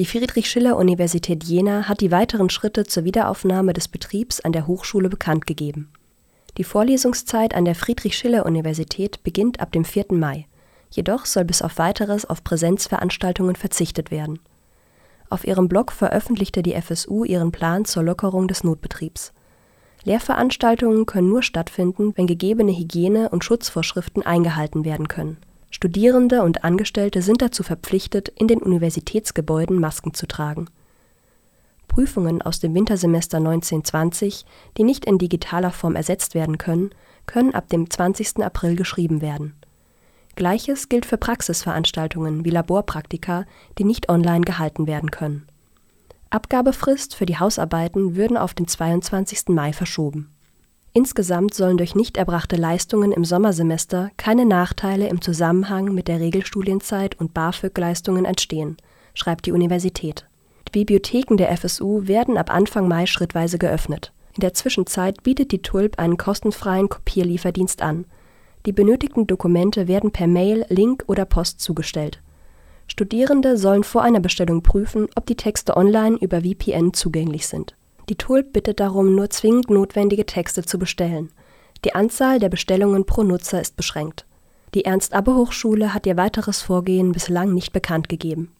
Die Friedrich-Schiller-Universität Jena hat die weiteren Schritte zur Wiederaufnahme des Betriebs an der Hochschule bekannt gegeben. Die Vorlesungszeit an der Friedrich-Schiller-Universität beginnt ab dem 4. Mai, jedoch soll bis auf weiteres auf Präsenzveranstaltungen verzichtet werden. Auf ihrem Blog veröffentlichte die FSU ihren Plan zur Lockerung des Notbetriebs. Lehrveranstaltungen können nur stattfinden, wenn gegebene Hygiene und Schutzvorschriften eingehalten werden können Studierende und Angestellte sind dazu verpflichtet, in den Universitätsgebäuden Masken zu tragen. Prüfungen aus dem Wintersemester 19/20, die nicht in digitaler Form ersetzt werden können, können ab dem 20. April geschrieben werden. Gleiches gilt für Praxisveranstaltungen wie Laborpraktika, die nicht online gehalten werden können. Abgabefrist für die Hausarbeiten würden auf den 22. Mai verschoben Insgesamt sollen durch nicht erbrachte Leistungen im Sommersemester keine Nachteile im Zusammenhang mit der Regelstudienzeit und BAföG-Leistungen entstehen, schreibt die Universität. Die Bibliotheken der FSU werden ab Anfang Mai schrittweise geöffnet. In der Zwischenzeit bietet die TULP einen kostenfreien Kopierlieferdienst an. Die benötigten Dokumente werden per Mail, Link oder Post zugestellt. Studierende sollen vor einer Bestellung prüfen, ob die Texte online über VPN zugänglich sind die Tulp bittet darum, nur zwingend notwendige Texte zu bestellen. Die Anzahl der Bestellungen pro Nutzer ist beschränkt. Die Ernst-Abbe-Hochschule hat ihr weiteres Vorgehen bislang nicht bekannt gegeben